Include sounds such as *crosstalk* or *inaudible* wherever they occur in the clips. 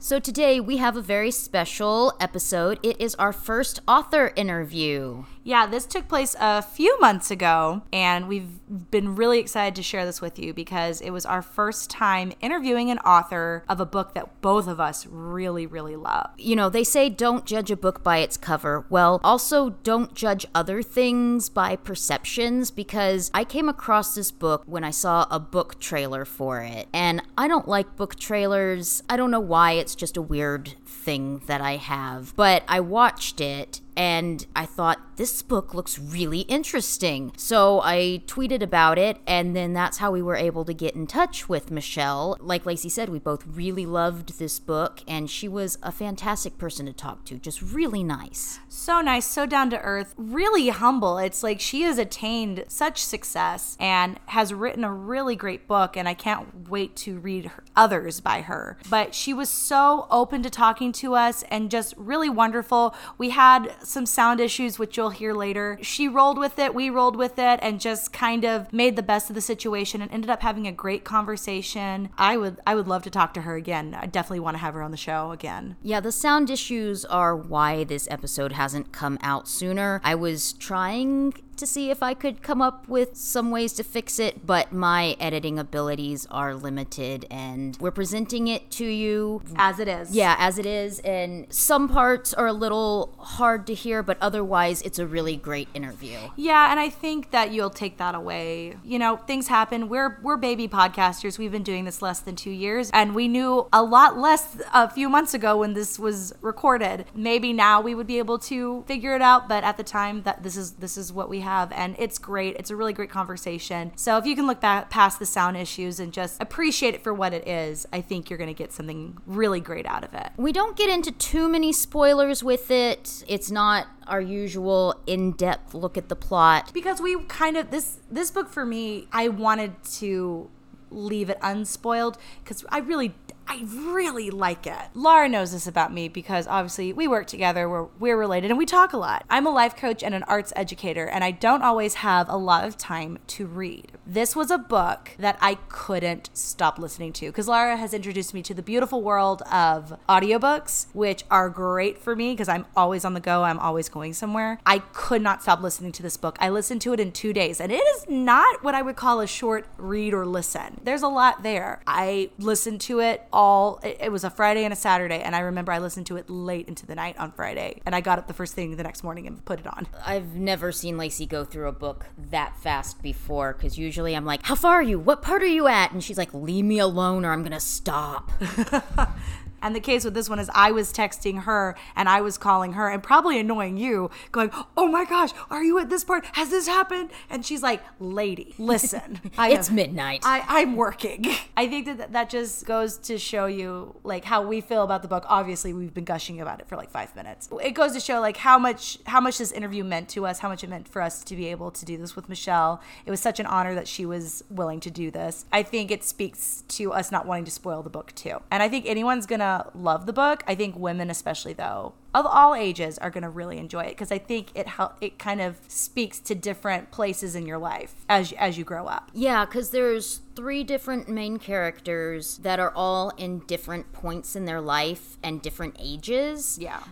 So today we have a very special episode. It is our first author interview. Yeah, this took place a few months ago, and we've been really excited to share this with you because it was our first time interviewing an author of a book that both of us really, really love. You know, they say don't judge a book by its cover. Well, also don't judge other things by perceptions because I came across this book when I saw a book trailer for it. And I don't like book trailers. I don't know why, it's just a weird thing that I have. But I watched it and I thought this book looks really interesting. So I tweeted about it, and then that's how we were able to get in touch with Michelle. Like Lacey said, we both really loved this book, and she was a fantastic person to talk to, just really nice. So nice, so down to earth, really humble. It's like she has attained such success and has written a really great book, and I can't wait to read her, others by her. But she was so open to talking to us and just really wonderful. We had some sound issues, which you'll hear later. She rolled with it, we rolled with it, and just kind of made the best of the situation and ended up having a great conversation. I would I would love to talk to her again. I definitely want to have her on the show again. Yeah, the sound issues are why this episode hasn't come out sooner. I was trying to see if I could come up with some ways to fix it, but my editing abilities are limited and we're presenting it to you as it is. Yeah, as it is. And some parts are a little hard to hear, but otherwise, it's a really great interview. Yeah, and I think that you'll take that away. You know, things happen. We're we're baby podcasters. We've been doing this less than 2 years and we knew a lot less a few months ago when this was recorded. Maybe now we would be able to figure it out, but at the time that this is this is what we have and it's great. It's a really great conversation. So if you can look back past the sound issues and just appreciate it for what it is, I think you're going to get something really great out of it. We don't get into too many spoilers with it. It's not our usual in-depth look at the plot because we kind of this this book for me, I wanted to leave it unspoiled because I really I really like it. Laura knows this about me because obviously we work together, we're, we're related, and we talk a lot. I'm a life coach and an arts educator, and I don't always have a lot of time to read. This was a book that I couldn't stop listening to because Laura has introduced me to the beautiful world of audiobooks, which are great for me because I'm always on the go, I'm always going somewhere. I could not stop listening to this book. I listened to it in two days, and it is not what I would call a short read or listen. There's a lot there. I listened to it all it, it, was a Friday and a Saturday and I remember I listened to it late into the night on Friday and I got up the first thing the next morning and put it on. I've never seen Lacey go through a book that fast before cuz usually I'm like, "How far are you? What part are you at?" and she's like, "Leave me alone or I'm going to stop." *laughs* And the case with this one is I was texting her and I was calling her and probably annoying you, going, Oh my gosh, are you at this part? Has this happened? And she's like, Lady, listen. *laughs* It's have, midnight. I, I'm working. I think that that just goes to show you like how we feel about the book. Obviously, we've been gushing about it for like five minutes. It goes to show like how much how much this interview meant to us, how much it meant for us to be able to do this with Michelle. It was such an honor that she was willing to do this. I think it speaks to us not wanting to spoil the book too. And I think anyone's gonna love the book. I think women, especially though, of all ages, are gonna really enjoy it because I think it help it kind of speaks to different places in your life as as you grow up. Yeah, because there's three different main characters that are all in different points in their life and different ages. Yeah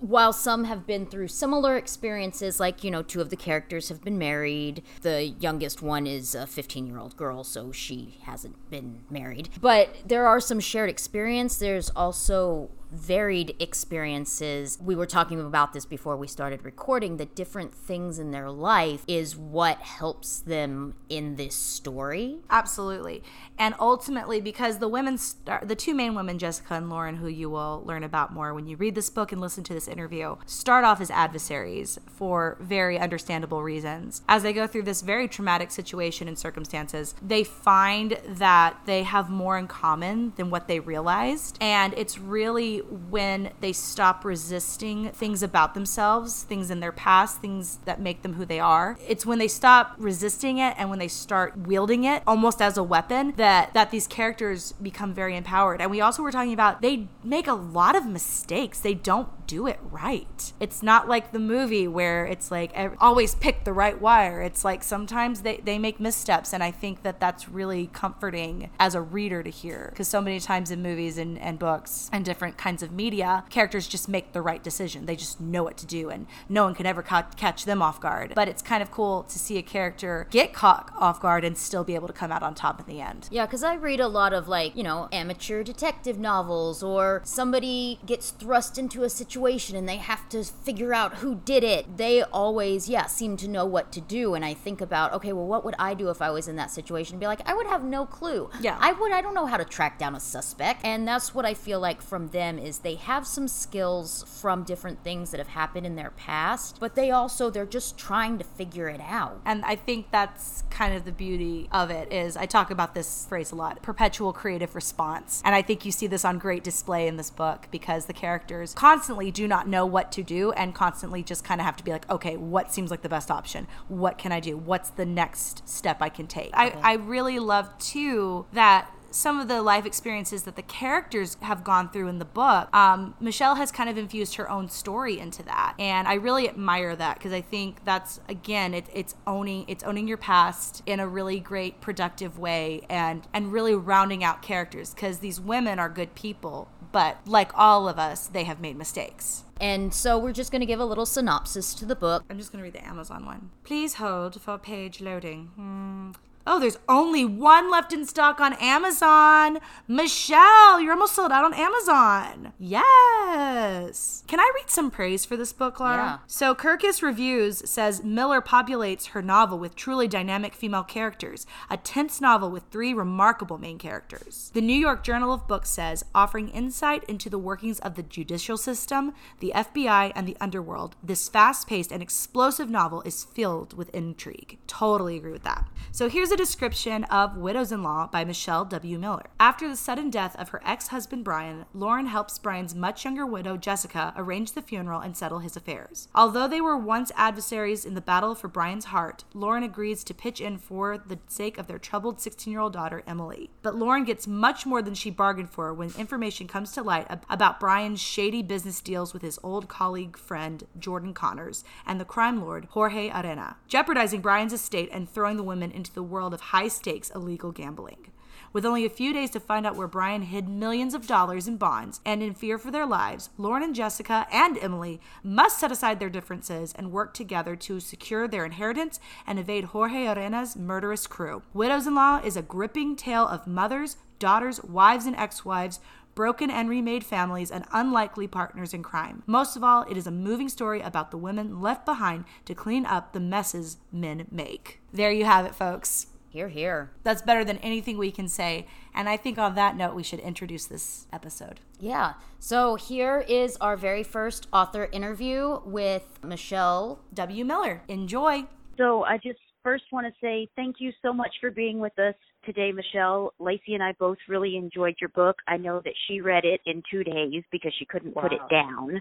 while some have been through similar experiences, like, you know, two of the characters have been married, the youngest one is a 15 year old girl, so she hasn't been married. But there are some shared experience. There's also varied experiences. We were talking about this before we started recording. The different things in their life is what helps them in this story. Absolutely. And ultimately, because the women, start, the two main women, Jessica and Lauren, who you will learn about more when you read this book and listen to this interview, start off as adversaries for very understandable reasons. As they go through this very traumatic situation and circumstances, they find that they have more in common than what they realized. And it's really when they stop resisting things about themselves, things in their past, things that make them who they are. It's when they stop resisting it and when they start wielding it almost as a weapon that that these characters become very empowered. And we also were talking about they make a lot of mistakes. They don't do it right. It's not like the movie where it's like always pick the right wire. It's like sometimes they, they make missteps. And I think that that's really comforting as a reader to hear because so many times in movies and, and books and different kinds of media, characters just make the right decision. They just know what to do and no one can ever ca- catch them off guard. But it's kind of cool to see a character get caught off guard and still be able to come out on top in the end. Yeah, because I read a lot of like, you know, amateur detective novels or somebody gets thrust into a situation and they have to figure out who did it. They always, yeah, seem to know what to do. And I think about, okay, well, what would I do if I was in that situation? Be like, I would have no clue. Yeah. I would, I don't know how to track down a suspect. And that's what I feel like from them is they have some skills from different things that have happened in their past, but they also, they're just trying to figure it out. And I think that's kind of the beauty of it is I talk about this phrase a lot, perpetual creative response. And I think you see this on great display in this book because the characters constantly do not know what to do and constantly just kind of have to be like, okay, what seems like the best option? What can I do? What's the next step I can take? I, I really love too that some of the life experiences that the characters have gone through in the book, um, Michelle has kind of infused her own story into that, and I really admire that because I think that's again, it, it's owning it's owning your past in a really great, productive way, and and really rounding out characters because these women are good people, but like all of us, they have made mistakes. And so we're just going to give a little synopsis to the book. I'm just going to read the Amazon one. Please hold for page loading. Hmm. Oh, there's only one left in stock on Amazon. Michelle, you're almost sold out on Amazon. Yes. Can I read some praise for this book, Laura? Yeah. So Kirkus Reviews says Miller populates her novel with truly dynamic female characters, a tense novel with three remarkable main characters. The New York Journal of Books says, offering insight into the workings of the judicial system, the FBI, and the underworld, this fast-paced and explosive novel is filled with intrigue. Totally agree with that. So here's a description of Widows in Law by Michelle W. Miller. After the sudden death of her ex husband Brian, Lauren helps Brian's much younger widow Jessica arrange the funeral and settle his affairs. Although they were once adversaries in the battle for Brian's heart, Lauren agrees to pitch in for the sake of their troubled 16 year old daughter, Emily. But Lauren gets much more than she bargained for when information comes to light about Brian's shady business deals with his old colleague friend, Jordan Connors, and the crime lord, Jorge Arena, jeopardizing Brian's estate and throwing the women into the world of high stakes illegal gambling. With only a few days to find out where Brian hid millions of dollars in bonds and in fear for their lives, Lauren and Jessica and Emily must set aside their differences and work together to secure their inheritance and evade Jorge Arena's murderous crew. Widows in Law is a gripping tale of mothers, daughters, wives, and ex wives broken and remade families, and unlikely partners in crime. Most of all, it is a moving story about the women left behind to clean up the messes men make. There you have it, folks. Here, here. That's better than anything we can say. And I think on that note, we should introduce this episode. Yeah. So here is our very first author interview with Michelle W. Miller. Enjoy. So I just first want to say thank you so much for being with us today, Michelle. Lacey and I both really enjoyed your book. I know that she read it in two days because she couldn't wow. put it down.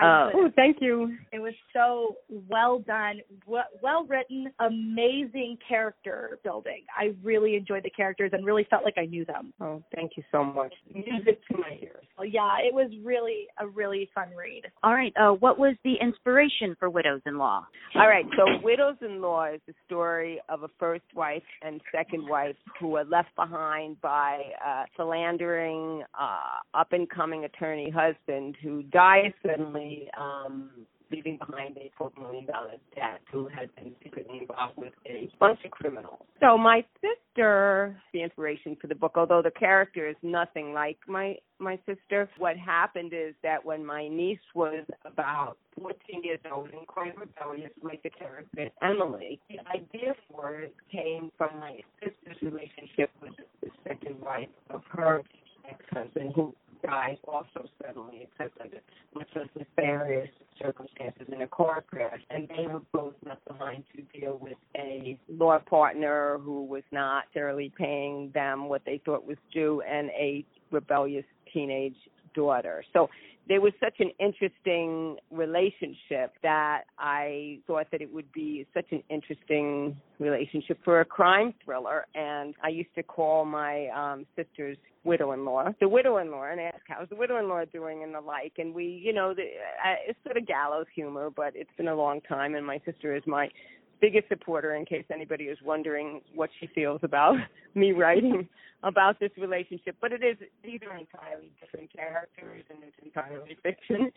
Uh, oh, thank you. It was so well done, well written, amazing character building. I really enjoyed the characters and really felt like I knew them. Oh, thank you so much. Music to my ears. Well, yeah, it was really a really fun read. All right. Uh, what was the inspiration for Widows in Law? All right. So, Widows in Law is the story of a first wife and second wife who were left behind by a philandering, uh, up and coming attorney husband who dies suddenly, um, leaving behind a $4 million debt who had been secretly involved with a bunch of criminals. So my sister, the inspiration for the book, although the character is nothing like my my sister, what happened is that when my niece was about 14 years old and quite rebellious, like the character Emily, the idea for it came from my sister's relationship with the second wife of her ex-husband, who died also suddenly, under much less nefarious circumstances in a car crash. And they were both left behind to deal with a law partner who was not necessarily paying them what they thought was due and a rebellious teenage daughter. So there was such an interesting relationship that I thought that it would be such an interesting relationship for a crime thriller. And I used to call my um, sister's widow-in-law the widow-in-law and ask how's the widow-in-law doing and the like. And we, you know, the, uh, it's sort of gallows humor, but it's been a long time. And my sister is my biggest supporter in case anybody is wondering what she feels about *laughs* me writing *laughs* about this relationship. But it is these are entirely different characters and it's entirely fiction.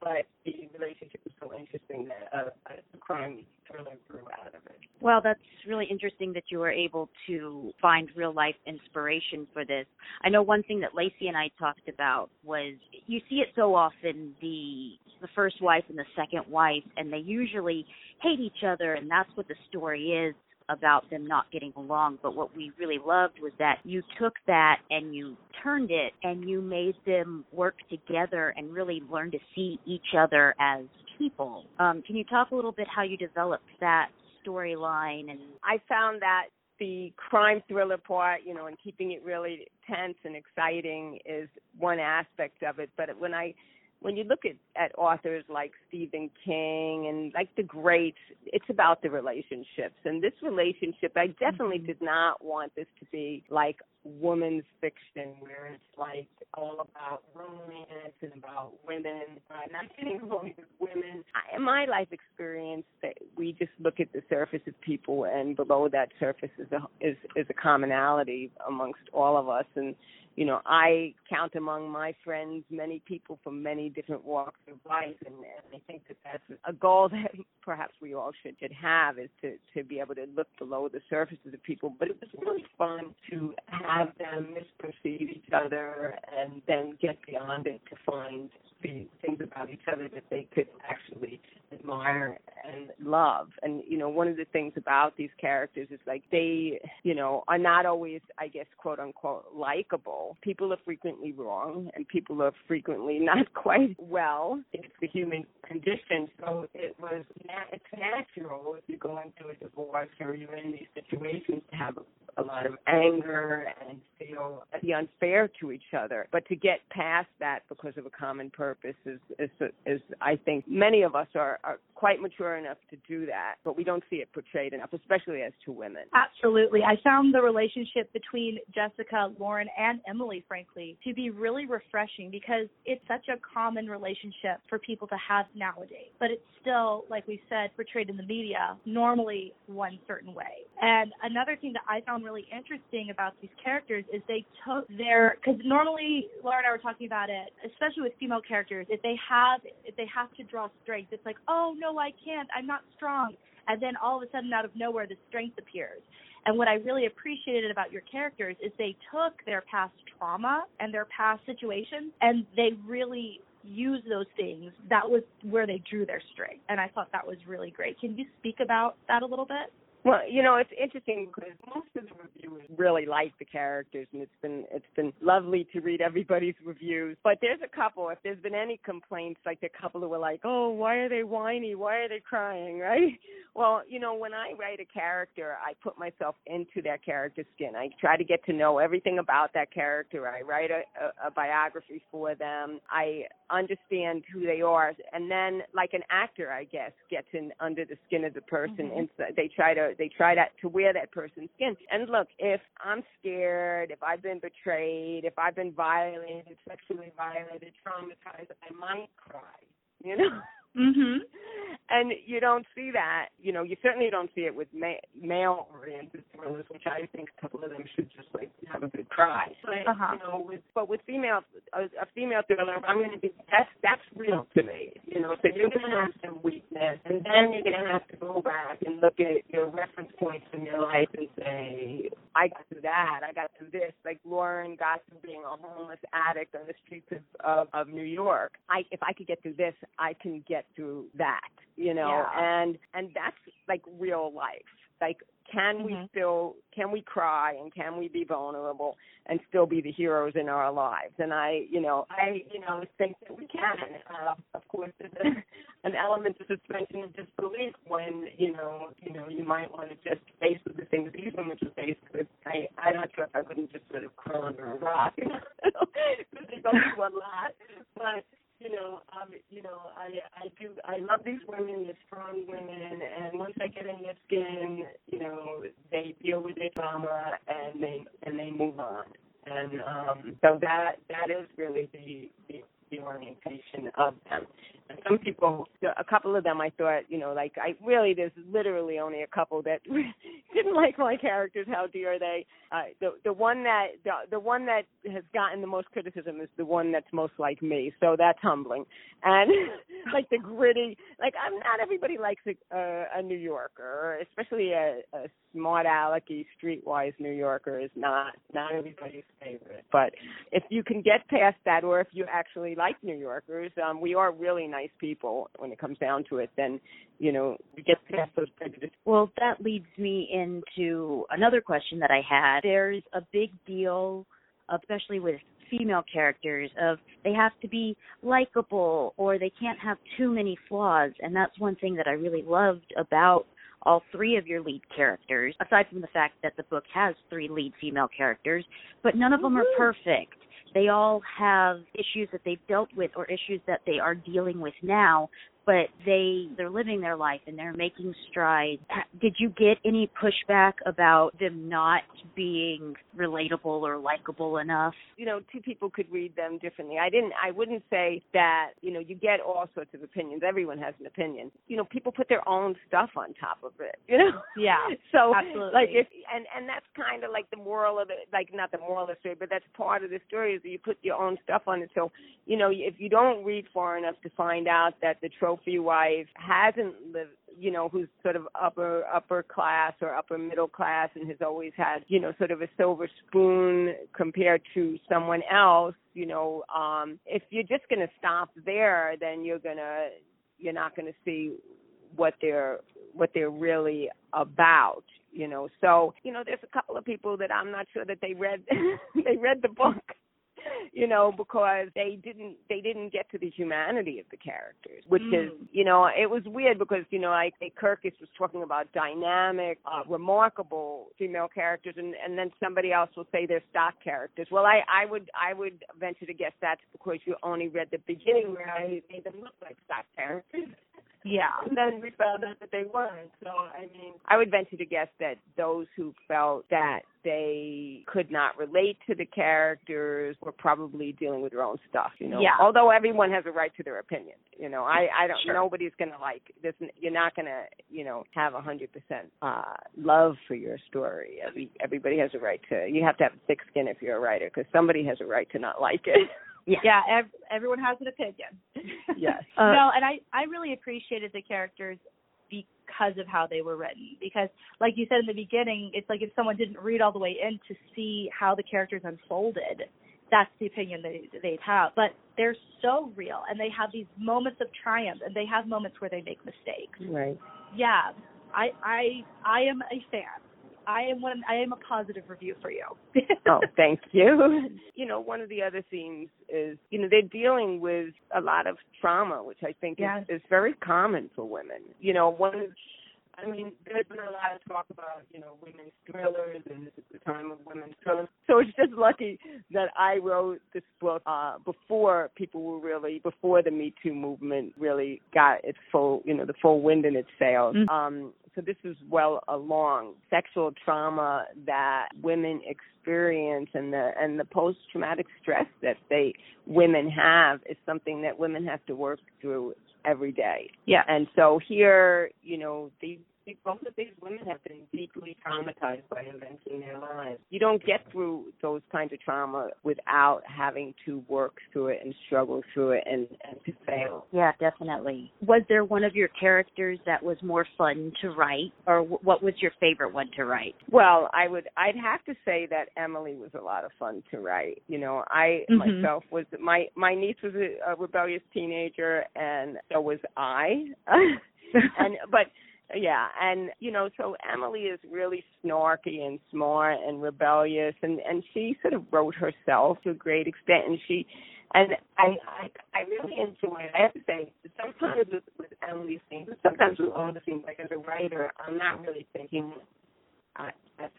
But the relationship is so interesting that a, a crime thriller grew out of it. Well, that's really interesting that you were able to find real life inspiration for this. I know one thing that Lacey and I talked about was you see it so often the the first wife and the second wife and they usually hate each other and that's what the story is about them not getting along. But what we really loved was that you took that and you turned it and you made them work together and really learn to see each other as people. Um, can you talk a little bit how you developed that storyline? And I found that the crime thriller part, you know, and keeping it really tense and exciting is one aspect of it. But when I when you look at, at authors like Stephen King and like the greats, it's about the relationships. And this relationship, I definitely mm-hmm. did not want this to be like woman's fiction where it's like all about romance and about women. Uh, not getting *laughs* wrong with women. I, in my life experience, that we just look at the surface of people, and below that surface is a is is a commonality amongst all of us. And you know, I count among my friends many people from many different walks of life, and, and I think that that's a goal that *laughs* perhaps we all should, should have is to to be able to look below the surfaces of the people. But it was really fun to have them misperceive each other and then get beyond it to find the things about each other that they could actually admire and love. And you know, one of the things about these characters is like they, you know, are not always, I guess, quote unquote, likable. People are frequently wrong, and people are frequently *laughs* not quite well. It's the human condition. So it was, it's natural if you're going through a divorce or you're in these situations to have a, a lot of anger and feel the unfair to each other. But to get past that because of a common purpose is is, is I think many of us are, are quite mature enough to do that, but we don't see it portrayed enough, especially as two women. Absolutely. I found the relationship between Jessica, Lauren, and Emily, frankly, to be really refreshing because it's such a common relationship for people to have nowadays. But it's still, like we said, portrayed in the media normally one certain way. And another thing that I found really interesting about these characters is they took their because normally Laura and I were talking about it, especially with female characters, if they have if they have to draw strength, it's like, oh no, I can't, I'm not strong, and then all of a sudden out of nowhere the strength appears. And what I really appreciated about your characters is they took their past trauma and their past situations and they really use those things. That was where they drew their strength. And I thought that was really great. Can you speak about that a little bit? Well, you know, it's interesting because most of the reviewers really like the characters, and it's been it's been lovely to read everybody's reviews. But there's a couple. If there's been any complaints, like a couple who were like, "Oh, why are they whiny? Why are they crying?" *laughs* Right? Well, you know, when I write a character, I put myself into that character's skin. I try to get to know everything about that character. I write a, a, a biography for them. I understand who they are, and then, like an actor, I guess, gets in under the skin of the person. Mm-hmm. And they try to they try to to wear that person's skin. And look, if I'm scared, if I've been betrayed, if I've been violated, sexually violated, traumatized, I might cry. You know. *laughs* Mhm. And you don't see that. You know, you certainly don't see it with ma- male-oriented thrillers, which I think a couple of them should just like have a good cry. But Uh-huh. you know, with but with female a, a female thriller, I'm going to be that's that's real to me. You know, so you're going to have some weakness, and then you're going to have to go back and look at your reference points in your life and say, I got through that, I got through this. Like Lauren got through being a homeless addict on the streets of of, of New York. I if I could get through this, I can get through that. You know, Yeah. and and that's like real life like can we Mhm. still can we cry and can we be vulnerable and still be the heroes in our lives and i you know i you know think that we can uh, of course there's an element of suspension of disbelief when you know you know you might want to just face with the things these women are faced with i i'm not sure if i wouldn't just sort of crawl under a rock *laughs* know because go through a lot but you know, um, you know, I I do I love these women, they're strong women, and once I get in their skin, you know, they deal with their trauma and they and they move on, and um, so that that is really the the, the orientation of them. And some people, a couple of them, I thought, you know, like I really, there's literally only a couple that *laughs* didn't like my characters. How dare they? Uh, the the one that the the one that has gotten the most criticism is the one that's most like me. So that's humbling. And *laughs* like the gritty, like I'm not everybody likes a, a, a New Yorker, especially a, a smart alecky, streetwise New Yorker is not not everybody's favorite. But if you can get past that, or if you actually like New Yorkers, um, we are really nice people when it comes down to it. Then you know we get past those prejudices. Well, that leads me into another question that I had. There's a big deal, especially with female characters, of they have to be likable or they can't have too many flaws. And that's one thing that I really loved about all three of your lead characters, aside from the fact that the book has three lead female characters, but none of them are perfect. They all have issues that they've dealt with or issues that they are dealing with now, but they they're living their life and they're making strides. Did you get any pushback about them not being relatable or likable enough? you know two people could read them differently i didn't i wouldn't say that you know you get all sorts of opinions everyone has an opinion you know people put their own stuff on top of it you know Yeah. *laughs* so Absolutely. like if and and that's kind of like the moral of the like not the moral of the story but that's part of the story is that you put your own stuff on it so you know if you don't read far enough to find out that the trophy wife hasn't lived you know who's sort of upper upper class or upper middle class and has always had you know sort of a silver spoon compared to someone else you know um if you're just going to stop there then you're going to you're not going to see what they're what they're really about you know. So you know there's a couple of people that i'm not sure that they read *laughs* they read the book *laughs* you know because they didn't they didn't get to the humanity of the characters which is you know it was weird because you know I like kirkus was talking about dynamic uh, remarkable female characters and and then somebody else will say they're stock characters. Well i i would i would venture to guess that's because you only read the beginning where i made them look like stock characters Yeah. and then we found out that they weren't. So I mean, I would venture to guess that those who felt that they could not relate to the characters were probably dealing with their own stuff. You know, Yeah. although everyone has a right to their opinion. You know, I I don't. Sure. Nobody's gonna like this. You're not gonna you know have a hundred percent uh love for your story. Every everybody has a right to. You have to have thick skin if you're a writer because somebody has a right to not like it. *laughs* Yeah, ev- everyone has an opinion. *laughs* yes. Uh, no, and I I really appreciated the characters because of how they were written. Because, like you said in the beginning, it's like if someone didn't read all the way in to see how the characters unfolded, that's the opinion they they'd have. But they're so real, and they have these moments of triumph, and they have moments where they make mistakes. Right. Yeah, I I I am a fan. I am one. I am a positive review for you. *laughs* oh, thank you. You know, one of the other themes is, you know, they're dealing with a lot of trauma, which I think Yes. is, is very common for women. You know, one I mean, there's been a lot of talk about, you know, women's thrillers and this is the time of women's thrillers. So it's just lucky that I wrote this book uh before people were really before the Me Too movement really got its full you know, the full wind in its sails. Mm. Um so this is well along. Sexual trauma that women experience and the and the post traumatic stress that they women have is something that women have to work through every day. Yeah. And so here, you know, these both of these women have been deeply traumatized by events in their lives. You don't get through those kinds of trauma without having to work through it and struggle through it and, and to fail. Yeah, definitely. Was there one of your characters that was more fun to write, or wh- what was your favorite one to write? Well, I would I'd have to say that Emily was a lot of fun to write. You know, I Mhm. myself was my my niece was a, a rebellious teenager and so was I. *laughs* and but Yeah, and you know, so Emily is really snarky and smart and rebellious, and and she sort of wrote herself to a great extent, and she. And I, I, I really enjoy it. I have to say, sometimes with, with Emily's things, sometimes with all the things, like as a writer, I'm not really thinking. At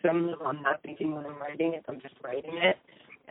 some level, I'm not thinking when I'm writing it. I'm just writing it,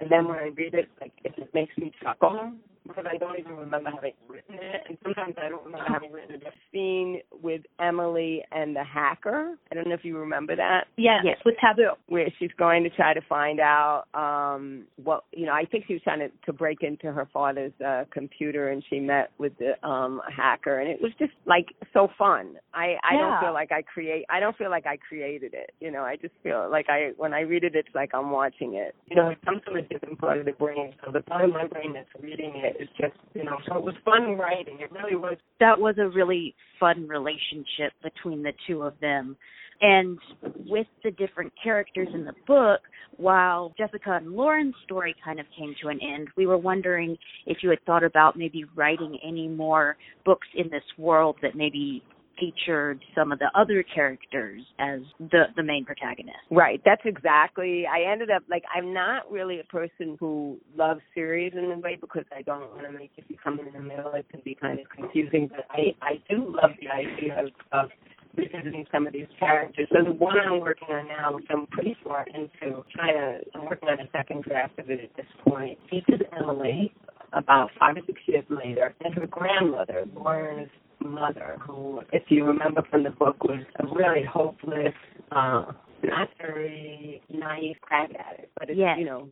and then when I read it, like it just makes me chuckle because I don't even remember having written it, and sometimes I don't remember having written it. The scene with Emily and the hacker. I don't know if you remember that. Yes, Yes. with Taboo. Where she's going to try to find out um what you know, I think she was trying to, to break into her father's uh computer and she met with the um hacker and it was just like so fun. I I Yeah. don't feel like I create I don't feel like I created it. You know, I just feel like I when I read it it's like I'm watching it. You know, it comes from a different part of the brain. So the part of my brain that's reading it is just you know, so it was fun writing. It really was that was a really fun relationship between the two of them. And with the different characters in the book, while Jessica and Lauren's story kind of came to an end, we were wondering if you had thought about maybe writing any more books in this world that maybe featured some of the other characters as the the main protagonist. Right. That's exactly. I ended up like I'm not really a person who loves series in a way because I don't want to make it become in the middle. It can be kind of confusing. But I I do love the idea of, of revisiting some of these characters. So the one I'm working on now, which I'm pretty far into, to I'm working on a second draft of it at this point. Features Emily about five or six years later, and her grandmother, Lauren's mother, who, if you remember from the book, was a really hopeless, uh, not very naive crack at it, but it's, Yes. you know,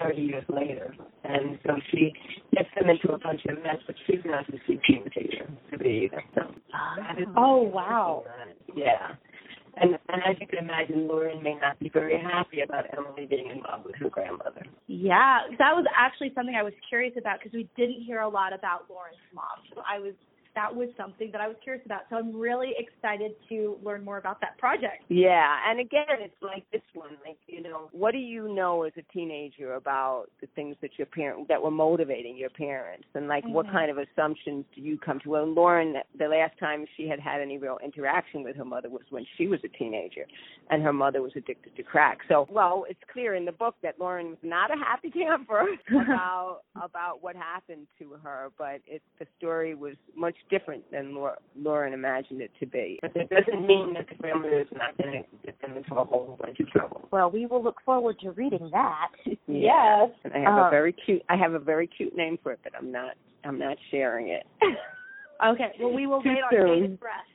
30 years later. And so she gets them into a bunch of mess, but she's not the CP teacher to be either. So that is Oh, wow. Yeah. And, and as you can imagine, Lauren may not be very happy about Emily being involved with her grandmother. Yeah, that was actually something I was curious about because we didn't hear a lot about Lauren's mom. So I was that was something that I was curious about. So I'm really excited to learn more about that project. Yeah, and again, it's like this one. Like, you know, what do you know as a teenager about the things that your parent that were motivating your parents, and like what Mhm. kind of assumptions do you come to? Well, Lauren, the last time she had had any real interaction with her mother was when she was a teenager, and her mother was addicted to crack. So, well, it's clear in the book that Lauren was not a happy camper *laughs* about about what happened to her, but it the story was much different than Lau- Lauren imagined it to be. But that doesn't mean that the grandmother is not going to get them into a whole bunch of trouble. Well, we will look forward to reading that. *laughs* Yes. And I have Uh, a very cute I have a very cute name for it, but I'm not I'm not sharing it. *laughs* Okay. Well, we will Too wait on soon. bated breath.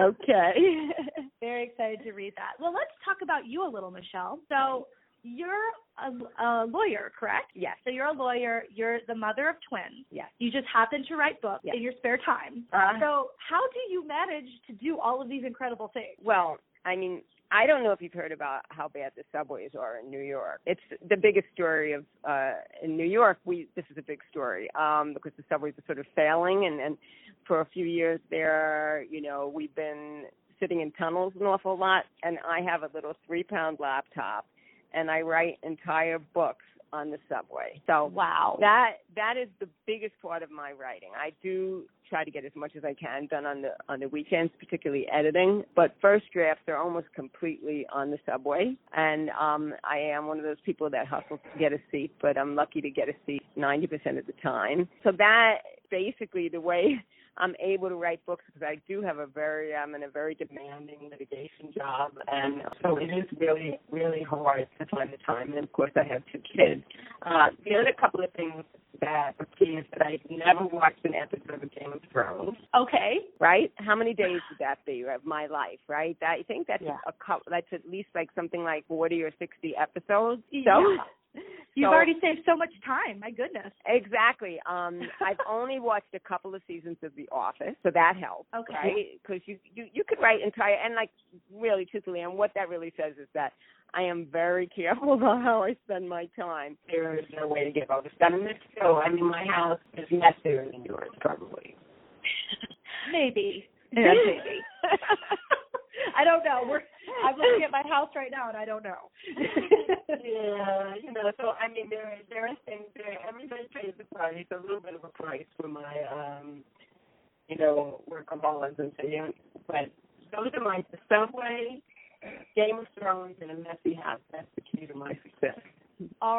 okay. *laughs* Very excited to read that. Well, let's talk about you a little, Michelle. So you're a, a lawyer, correct? Yes. So you're a lawyer. You're the mother of twins. Yes. You just happen to write books Yes. in your spare time. Uh, So how do you manage to do all of these incredible things? Well, I mean, I don't know if you've heard about how bad the subways are in New York. It's the biggest story of uh in New York. We this is a big story um because the subways are sort of failing and and for a few years there, you know, we've been sitting in tunnels an awful lot and I have a little 3-pound laptop and I write entire books on the subway. So Wow. that that is the biggest part of my writing. I do try to get as much as I can done on the on the weekends, particularly editing. But first drafts are almost completely on the subway, and um, I am one of those people that hustles to get a seat. But I'm lucky to get a seat 90% of the time. So that basically the way I'm able to write books because I do have a very I'm in a very demanding litigation job, and so it is really really hard to find the time. And of course, I have two kids. Uh, the other couple of things that is that I've never watched an episode of Game of Thrones. Okay. Right? How many days would that be of my life? Right? That, I think that's Yeah. a couple. That's at least like something like forty or sixty episodes. So. Yeah. You've so- already saved so much time. My goodness. Exactly. Um, *laughs* I've only watched a couple of seasons of The Office, so that helps. Okay. Right? Because you, you you could write entire and like really truthfully, and what that really says is that I am very *laughs* careful about how I spend my time. There is no way to get all this done. And this so I mean, my house is messier than yours, probably. *laughs* Maybe. Yeah. Maybe. I don't know. We're I'm looking at my *laughs* house right now and I don't know. yeah, you know. So I mean, there there are things there. Everybody pays a price, a little bit of a price for my, um, you know, workaholism. So yeah, but those are my the subway, Game of Thrones, and a messy house. That's the key to my success.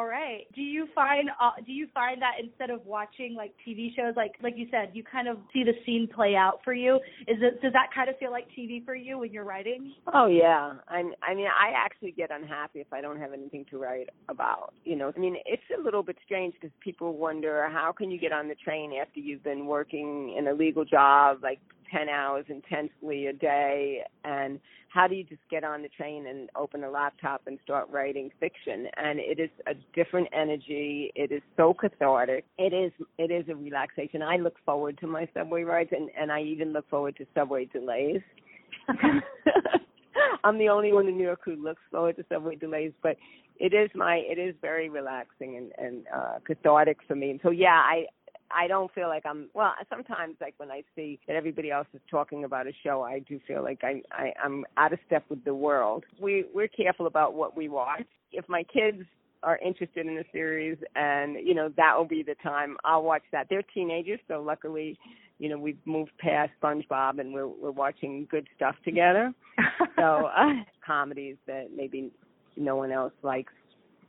All right. Do you find uh, do you find that instead of watching like TV shows, like like you said, you kind of see the scene play out for you? Is it does that kind of feel like TV for you when you're writing? Oh yeah. I'm. I mean, I actually get unhappy if I don't have anything to write about. You know, I mean, it's a little bit strange because people wonder how can you get on the train after you've been working in a legal job like 10 hours intensely a day and how do you just get on the train and open a laptop and start writing fiction? And it is a different energy. It is so cathartic. It is it is a relaxation. I look forward to my subway rides and and i even look forward to subway delays. *laughs* I'm the only one in new york who looks forward to subway delays but it is my it is very relaxing and and uh cathartic for me. And so yeah i I don't feel like I'm well. Sometimes, like when I see that everybody else is talking about a show, I do feel like I, I I'm out of step with the world. We we're careful about what we watch. If my kids are interested in the series, and you know that will be the time I'll watch that. They're teenagers, so luckily, you know we've moved past SpongeBob and we're we're watching good stuff together. *laughs* so uh, comedies that maybe no one else likes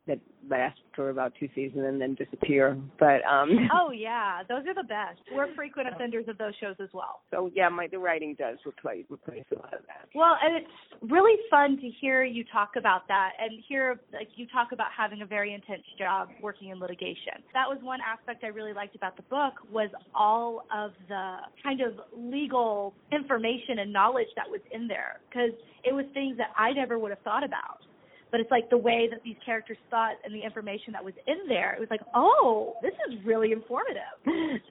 that last for about two seasons and then disappear. But um Oh yeah, those are the best. We're frequent offenders of those shows as well. So yeah, my the writing does replace replace a lot of that. Well, and it's really fun to hear you talk about that and hear like you talk about having a very intense job working in litigation. That was one aspect I really liked about the book was all of the kind of legal information and knowledge that was in there because it was things that I never would have thought about but it's like the way that these characters thought and the information that was in there. It was like, oh, this is really informative. *laughs*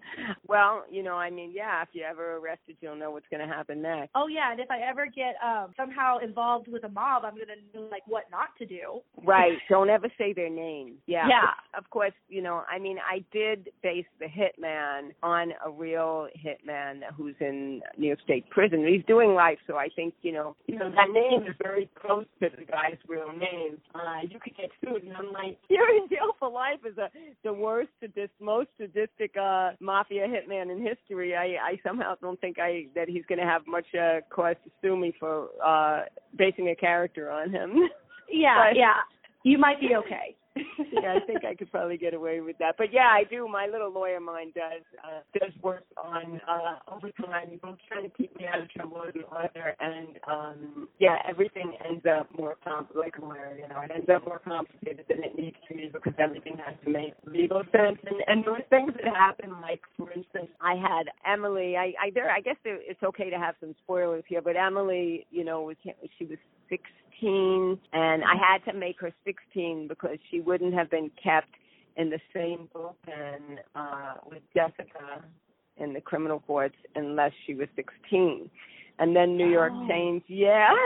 well, you know, I mean, yeah, if you're ever arrested, you'll know what's going to happen next. Oh yeah, and if I ever get um somehow involved with a mob, I'm going to know like what not to do. Right. *laughs* Don't ever say their name. Yeah. Yeah. Of course, you know, I mean, I did base the hitman on a real hitman who's in New York State prison. He's doing life, so I think, you know, you know, that name is very close to the guy's real name. Uh, you could get sued, and I'm like, *laughs* you're in jail for life is a the worst, sadist, most sadistic uh mafia hitman in history. I I somehow don't think I that he's going to have much uh, cause to sue me for uh basing a character on him. *laughs* Yeah, But- yeah. You might be okay. *laughs* yeah, I think I could probably get away with that. But yeah, I do. My little lawyer mind does uh, does work on uh, overtime, both trying to keep me out of trouble as an author, and um, yeah, everything ends up more complicated. Like a lawyer, you know, it ends up more complicated than it needs to be because everything has to make legal sense. And and there were things that happened, like for instance, I had Emily. I I there. I guess it's okay to have some spoilers here, but Emily, you know, was she was 16 and I had to make her 16 because she wouldn't have been kept in the same bullpen uh with Jessica in the criminal courts unless she was 16. And then New York Oh. changed. Yeah. *laughs*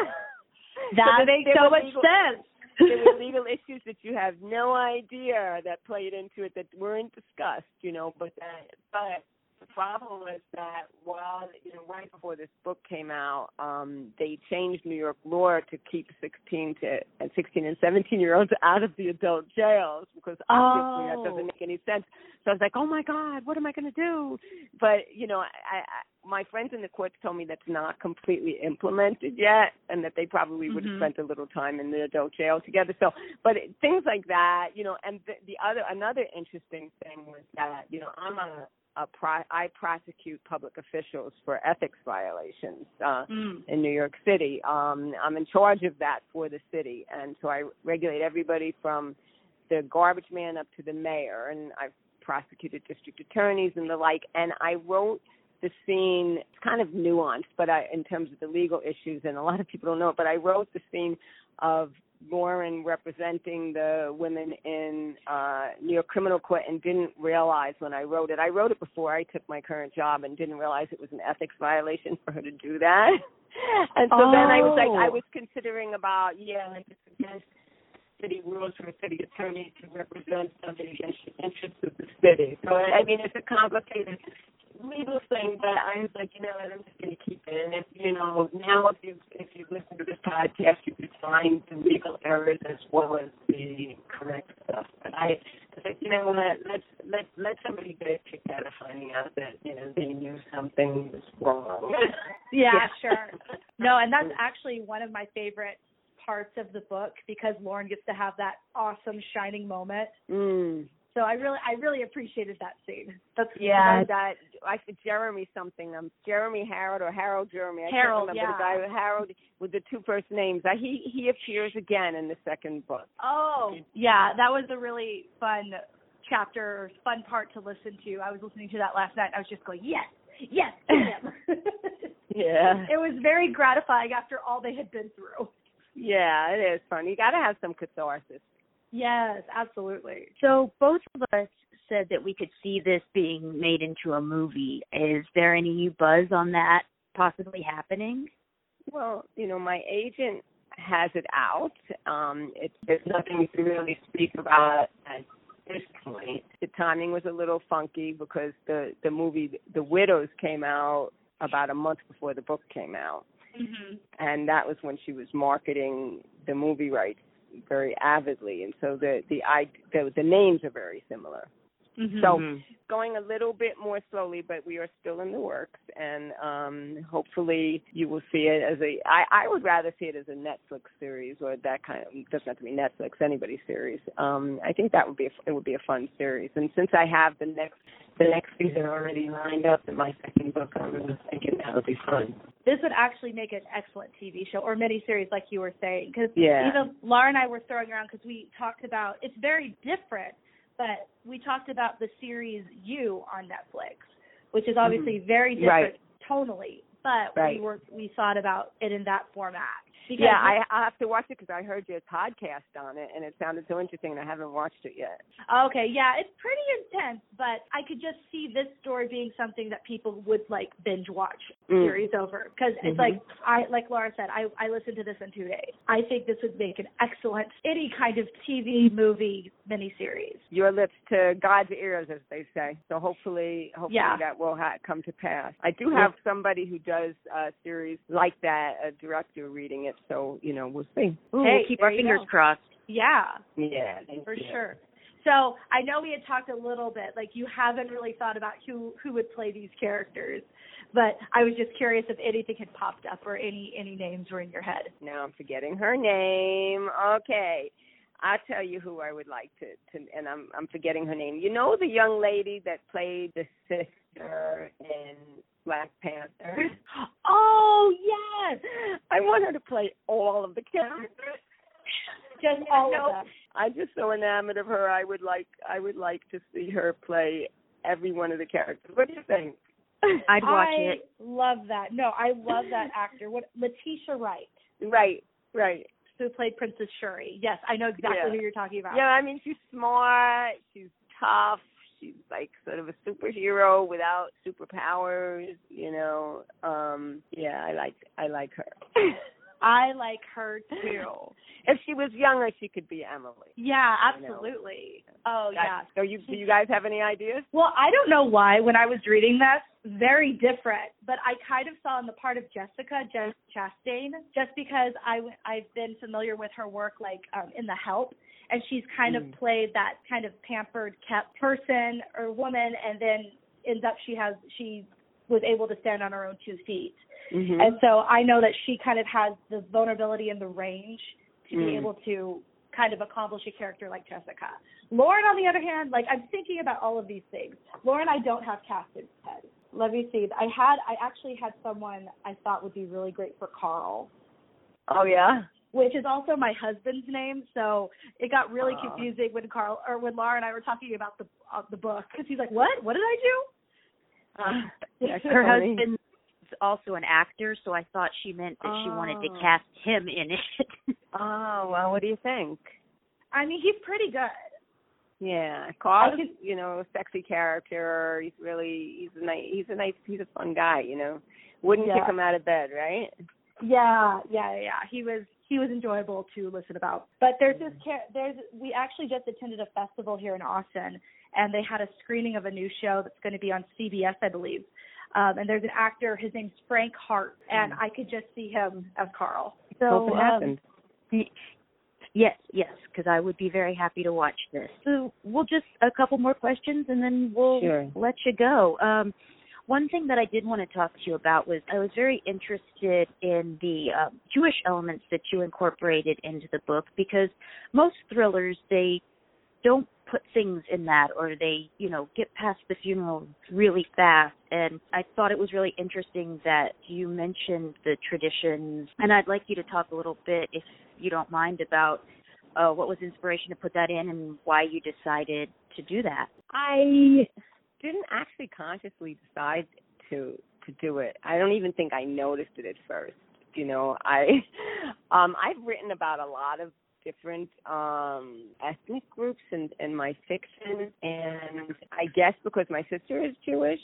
That So makes so much legal- sense. *laughs* there were legal issues that you have no idea that played into it that weren't discussed, you know, but that but the problem was that while you know right before this book came out, um, they changed New York law to keep 16 to and 16 and 17 year olds out of the adult jails because obviously that Oh. doesn't make any sense. So I was like, oh my God, what am I going to do? But you know, I, I my friends in the courts told me that's not completely implemented yet, and that they probably would have Mhm. spent a little time in the adult jail together. So, but things like that, you know, and the, the other another interesting thing was that you know I'm a pro, I prosecute public officials for ethics violations uh, Mm. in New York City. Um, I'm in charge of that for the city, and so I regulate everybody from the garbage man up to the mayor, and I've prosecuted district attorneys and the like. And I wrote the scene. It's kind of nuanced, but I, in terms of the legal issues, and a lot of people don't know it. But I wrote the scene of Lauren representing the women in uh New York criminal court and didn't realize when I wrote it. I wrote it before I took my current job and didn't realize it was an ethics violation *laughs* for her to do that. *laughs* And so then I was like I Oh. was considering about yeah, like it's against city rules for a city attorney to represent somebody against the interests of the city. So I mean it's a complicated legal thing, but I was like, you know what, I'm just gonna keep it. And if you know, now if you if you listen to this podcast you could find the legal errors as well as the correct stuff. But I I was like, you know what, let's let let somebody get a kick out of finding out that, you know, they knew something was wrong. *laughs* Yeah, sure. No, and that's *laughs* actually one of my favorite parts of the book because Lauren gets to have that awesome shining moment. Mm. So I really, I really appreciated that scene. That's Yeah, that I said Jeremy something. Um, Jeremy Harold or Harold Jeremy. I Harold, can't remember yeah. the guy Harold with the two first names. Uh, he he appears again in the second book. Oh, yeah, that was a really fun chapter, fun part to listen to. I was listening to that last night. And I was just going, yes, yes, him. *laughs* Yeah. it was very gratifying after all they had been through. Yeah, it is fun. You got to have some catharsis. Yes, absolutely. So both of us said that we could see this being made into a movie. Is there any buzz on that possibly happening? Well, you know, my agent has it out. Um, it's there's nothing to really speak about at this point. The timing was a little funky because the the movie The Widows came out about a month before the book came out, Mm-hmm. and that was when she was marketing the movie rights very avidly, and so the the I the, the names are very similar. Mm-hmm. So Mhm. going a little bit more slowly, but we are still in the works, and um, hopefully you will see it as a. I, I would rather see it as a Netflix series or that kind of. Doesn't have to be Netflix, anybody's series. Um, I think that would be a, it would be a fun series, and since I have the next the next season already lined up in my second book, I was thinking that would be fun. this would actually make an excellent TV show or miniseries, like you were saying. Because Yeah. even Laura and I were throwing around because we talked about it's very different, but we talked about the series You on Netflix, which is obviously mm-hmm. very different Right. tonally. But Right. we were we thought about it in that format. Because Yeah, I I have to watch it because I heard your podcast on it, and it sounded so interesting, and I haven't watched it yet. Okay, yeah, it's pretty intense, but I could just see this story being something that people would like binge watch Mm. series over because it's Mhm. like I like Laura said, I I listened to this in two days. I think this would make an excellent any kind of TV movie miniseries. your lips to God's ears, as they say. So hopefully, hopefully Yeah. that will ha- come to pass. I do have somebody who does a series like that, a director reading it. So you know, we'll see. Ooh, Hey, we'll keep our fingers go. crossed. Yeah, Yeah, for you. sure. So I know we had talked a little bit, like you haven't really thought about who who would play these characters, but I was just curious if anything had popped up or any any names were in your head. Now I'm forgetting her name. Okay. I'll tell you who I would like to, to and I'm I'm forgetting her name. You know the young lady that played the sister in Black Panther? *gasps* Oh yes, I want her to play all of the characters. *laughs* just all No. of them. I'm just so enamored of her. I would like I would like to see her play every one of the characters. What do you think? *laughs* I'd watch I it. love that. No, I love that *laughs* actor. What Letitia Wright, right, right. who played Princess Shuri. Yes, I know exactly Yeah. who you're talking about. Yeah, I mean she's smart, she's tough, she's like sort of a superhero without superpowers, you know. Um yeah, I like I like her. *laughs* I like her too. *laughs* if she was younger she could be Emily. Yeah, absolutely. Oh yeah. So you do you guys have any ideas? Well, I don't know why when I was reading this, very different, but I kind of saw in the part of Jessica Jess Chastain just because I I've been familiar with her work like um, in The Help, and she's kind Mm. of played that kind of pampered, kept person or woman, and then ends up she has she was able to stand on her own two feet, Mm-hmm. and so I know that she kind of has the vulnerability and the range to be Mm. able to kind of accomplish a character like Jessica. Lauren, on the other hand, like I'm thinking about all of these things. Lauren, I don't have cast in head. Let me see. I had, I actually had someone I thought would be really great for Carl, Oh yeah. Which is also my husband's name. So it got really Aw. confusing when Carl or when Laura and I were talking about the uh, the book because he's like, "What? What did I do?" *laughs* Uh, that's Her funny. husband's also an actor, so I thought she meant that she wanted to Oh. cast him in it. Oh, *laughs* well, what do you think? I mean, he's pretty good. Yeah, Carl's, I could- you know, a sexy character. He's really he's a nice he's a nice he's a fun guy, you know. Wouldn't Yeah. kick him out of bed, right? Yeah, yeah, yeah. He was he was enjoyable to listen about. But there's this there's we actually just attended a festival here in Austin, and they had a screening of a new show that's going to be on CBS, I believe. Um, and there's an actor, his name's Frank Hart, and I could just see him as Carl. So Hope it um, yes, yes, because I would be very happy to watch this. So we'll just a couple more questions and then we'll Sure. let you go. Um, One thing that I did want to talk to you about was I was very interested in the uh, Jewish elements that you incorporated into the book because most thrillers they don't put things in that or they, you know, get past the funeral really fast. And I thought it was really interesting that you mentioned the traditions. And I'd like you to talk a little bit, if you don't mind, about uh, what was inspiration to put that in and why you decided to do that. I didn't actually consciously decide to to do it. I don't even think I noticed it at first. You know, I *laughs* um I've written about a lot of different um ethnic groups in in my fiction and I guess because my sister is Jewish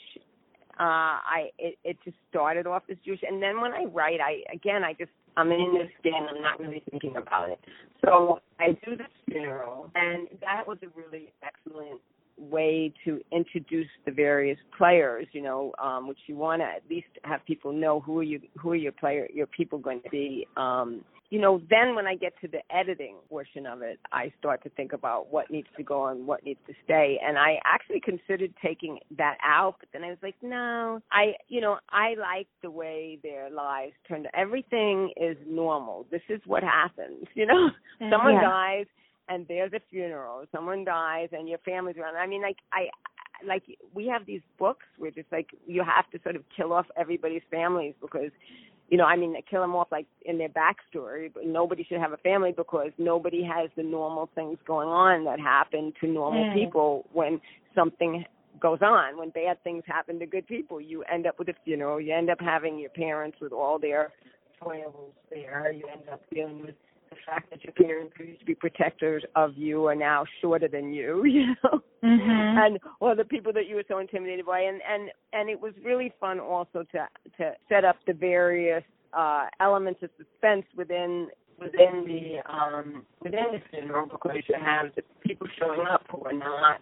uh I it, it just started off as Jewish and then when I write I again I just I'm in this skin I'm not really thinking about it. So I do this funeral and that was a really excellent way to introduce the various players, you know, um, which you want to at least have people know who are you, who are your player, your people going to be. Um, you know, then when I get to the editing portion of it, I start to think about what needs to go and what needs to stay. And I actually considered taking that out, but then I was like, no, I, you know, I like the way their lives turned. Everything is normal. This is what happens. You know, *laughs* someone Yeah. dies and there's a funeral. Someone dies and your family's around. I mean, like I like we have these books where just like you have to sort of kill off everybody's families because you know, I mean, they kill them off like in their backstory, but nobody should have a family because nobody has the normal things going on that happen to normal Mm. people when something goes on. When bad things happen to good people, you end up with a funeral. You end up having your parents with all their foibles there. You end up dealing with the fact that your parents who used to be protectors of you are now shorter than you, *laughs* you know Mm-hmm. and or the people that you were so intimidated by and and and it was really fun also to to set up the various uh elements of suspense within within the um within the funeral because you have the people showing up who are not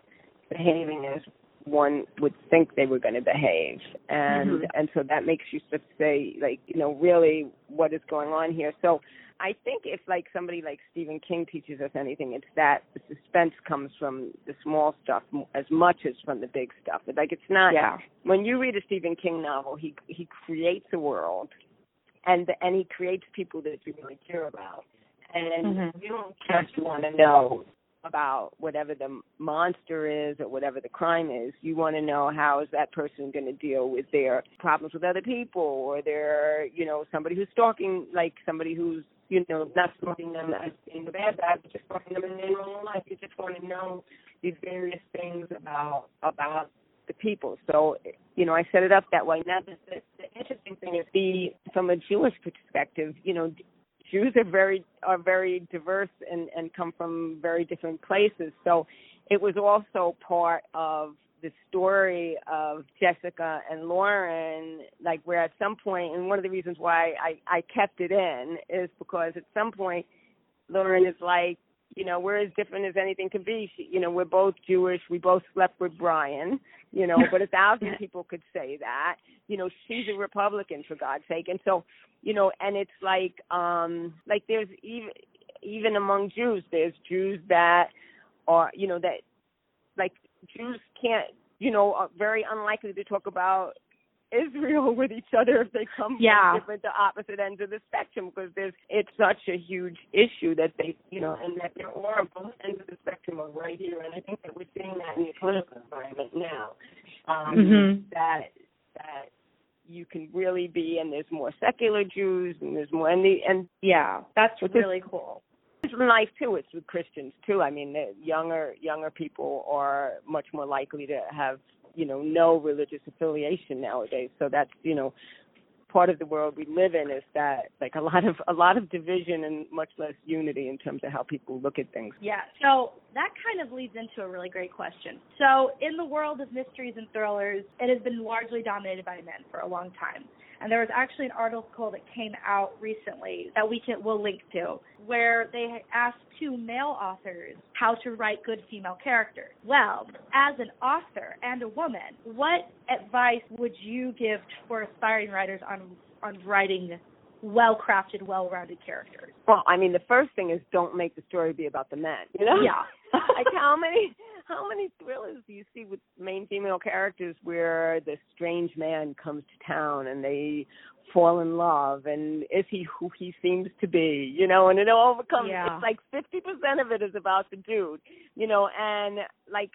behaving as one would think they were going to behave and and so that makes you sort of say like you know really what is going on here so I think if like somebody like Stephen King teaches us anything, it's that the suspense comes from the small stuff as much as from the big stuff. Like it's not. Yeah. When you read a Stephen King novel, he he creates a world, and and he creates people that you really care about, and Mhm. you don't just want to know about whatever the monster is or whatever the crime is. You want to know how is that person going to deal with their problems with other people or their, you know, somebody who's stalking, like somebody who's, you know, not stalking them as being the bad guy, but just stalking them in their normal life. You just want to know these various things about about the people. So, you know, I set it up that way. Now, the, the, the interesting thing is the from a Jewish perspective, you know, Jews are very are very diverse and and come from very different places. So it was also part of the story of Jessica and Lauren, like where at some point, and one of the reasons why I I kept it in is because at some point Lauren is like, you know, we're as different as anything can be. She, you know, we're both Jewish. We both slept with Brian. You know, but a *laughs* thousand people could say that. You know, she's a Republican for God's sake, and so, you know, and it's like, um, like there's even even among Jews, there's Jews that are, you know, that like Jews can't, you know, are very unlikely to talk about Israel with each other if they come Yeah. from different the opposite ends of the spectrum because there's it's such a huge issue that they you know and that there are both ends of the spectrum are right here and I think that we're seeing that in the political environment now. Um Mhm. that that you can really be and there's more secular Jews and there's more and the and Yeah, that's really cool. it's life too. It's with Christians too. I mean, the younger younger people are much more likely to have you know no religious affiliation nowadays. So that's you know part of the world we live in is that like a lot of a lot of division and much less unity in terms of how people look at things. Yeah, so that kind of leads into a really great question. So, in the world of mysteries and thrillers, it has been largely dominated by men for a long time. And there was actually an article that came out recently that we can will link to, where they asked two male authors how to write good female characters. Well, as an author and a woman, what advice would you give for aspiring writers on on writing well-crafted, well-rounded characters? Well, I mean, the first thing is don't make the story be about the men. You know? Yeah. *laughs* like how many how many thrillers do you see with main female characters where the strange man comes to town and they fall in love and is he who he seems to be you know and it all becomes Yeah. it's like fifty percent of it is about the dude you know and like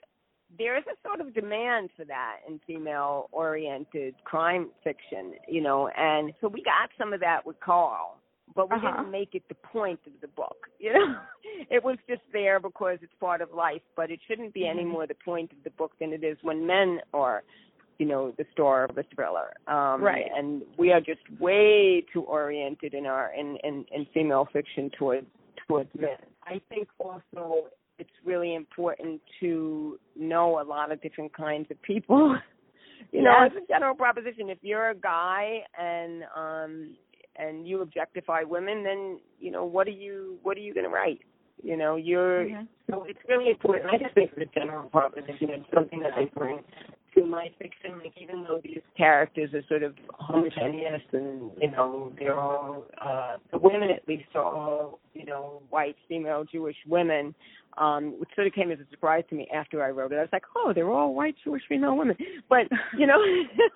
there is a sort of demand for that in female oriented crime fiction you know and so we got some of that with carl but we Uh-huh. didn't make it the point of the book you know *laughs* it was just there because it's part of life but it shouldn't be any Mhm. more the point of the book than it is when men are you know the star of a thriller um Right. and we are just way too oriented in our in in, in female fiction towards towards men i think also it's really important to know a lot of different kinds of people *laughs* you know Yes. as a general proposition if you're a guy and um and you objectify women then you know what are you what are you going to write you know you're Mhm. so it's really important. I just think a general proposition. It's something that I bring to my fiction. Like even though these characters are sort of homogeneous and you know they're all uh, the women at least are all you know white female Jewish women, um, which sort of came as a surprise to me after I wrote it. I was like, oh, they're all white Jewish female women. But *laughs* you know,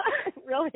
*laughs* really,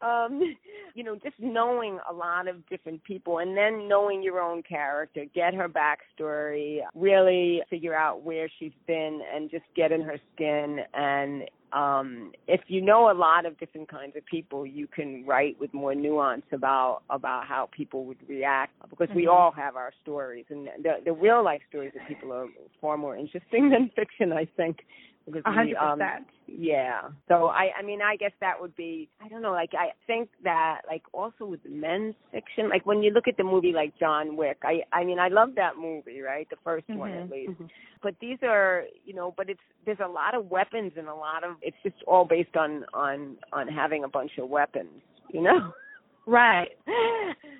um, you know, just knowing a lot of different people and then knowing your own character, get her backstory, really figure out where she's been and just get in her skin and um if you know a lot of different kinds of people you can write with more nuance about about how people would react because we Mhm. all have our stories and the the real life stories that people are far more interesting *laughs* than fiction i think because A we, hundred um, percent. yeah. So I I mean I guess that would be I don't know, like I think that like also with men's fiction, like when you look at the movie like John Wick, I I mean I love that movie, right? The 1st one at Mhm. least. But these are you know, but it's there's a lot of weapons and a lot of it's just all based on on on having a bunch of weapons, you know? *laughs* Right.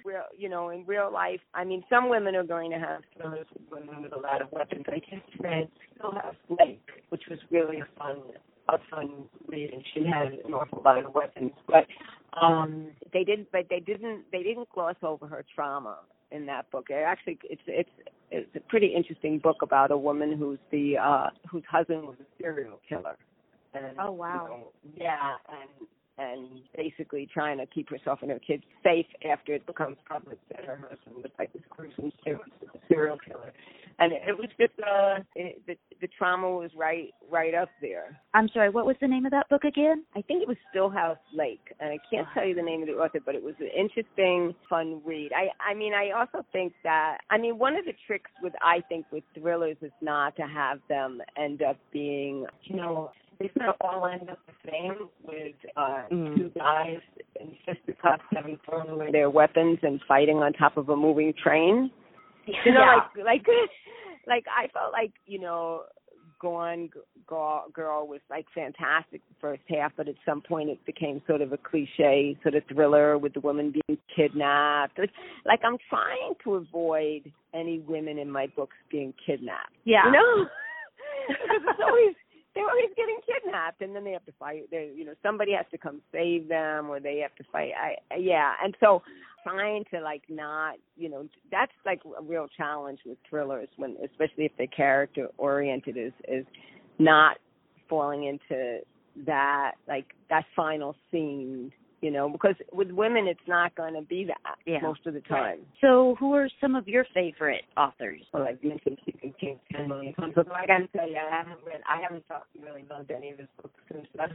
real you know in real life i mean some women are going to have with women with a lot of weapons i just read Stillhouse lake which was really a fun a fun read and she had an awful lot of weapons but um they didn't but they didn't they didn't gloss over her trauma in that book it actually it's it's it's a pretty interesting book about a woman who's the uh whose husband was a serial killer and Oh, wow. you know, yeah and and basically trying to keep herself and her kids safe after it becomes public that her husband was like this gruesome serial serial killer. And it, it was just uh it, the the trauma was right right up there. I'm sorry, what was the name of that book again? I think it was Stillhouse Lake, and I can't tell you the name of the author, but it was an interesting, fun read. I I mean, I also think that I mean one of the tricks with I think with thrillers is not to have them end up being you know they sort of all end up the same with uh Mm. two guys in fisticuffs having thrown away their weapons and fighting on top of a moving train. *laughs* You know, Yeah. like like *laughs* like I felt like you know Gone Girl, Girl was like fantastic the first half, but at some point it became sort of a cliche sort of thriller with the woman being kidnapped. Like, like I'm trying to avoid any women in my books being kidnapped. Yeah. You know, *laughs* because it's always they're always getting kidnapped, and then they have to fight. They, you know, somebody has to come save them, or they have to fight. I, yeah, and so trying to like not, you know, that's like a real challenge with thrillers when, especially if the character oriented is is not falling into that like that final scene. You know, because with women, it's not going to be that Yeah. most of the time. So, who are some of your favorite authors? well, I've mentioned Stephen King ten million times, but I got to tell you, I haven't read, I haven't thought, really loved any of his books since uh,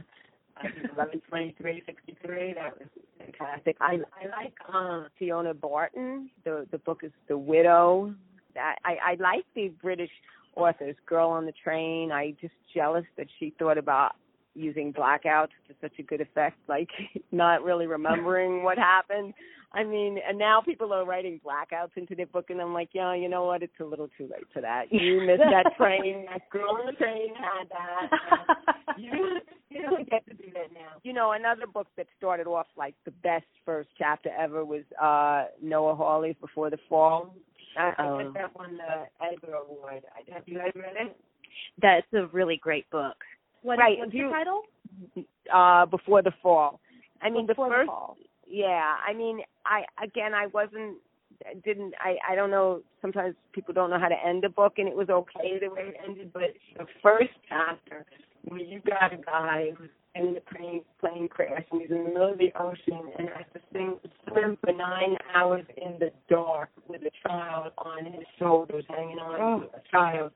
I think eleven twenty three sixty three. That was fantastic. I I like uh, Fiona Barton. The the book is The Widow. That I I like the British authors. Girl on the Train. I just jealous that she thought about using blackouts to such a good effect, like *laughs* not really remembering what happened. I mean, and now people are writing blackouts into their book, and I'm like, yeah, you know what? It's a little too late for that. You missed that *laughs* train. That girl on the train had that. *laughs* you, you don't get to do that now. You know, another book that started off like the best first chapter ever was uh Noah Hawley's Before the Fall. I, I Oh. think that won the Edgar Award. Have you guys read it? That's a really great book. What, Right, What's you- the title? Uh, Before the Fall. I mean, Before the first fall. yeah i mean i again i wasn't didn't. I I don't know. Sometimes people don't know how to end a book, and it was okay the way it ended. But the first chapter, where you got a guy who's in the plane plane crash, and he's in the middle of the ocean, and has to sing, swim for nine hours in the dark with a child on his shoulders, hanging on Oh. to a child.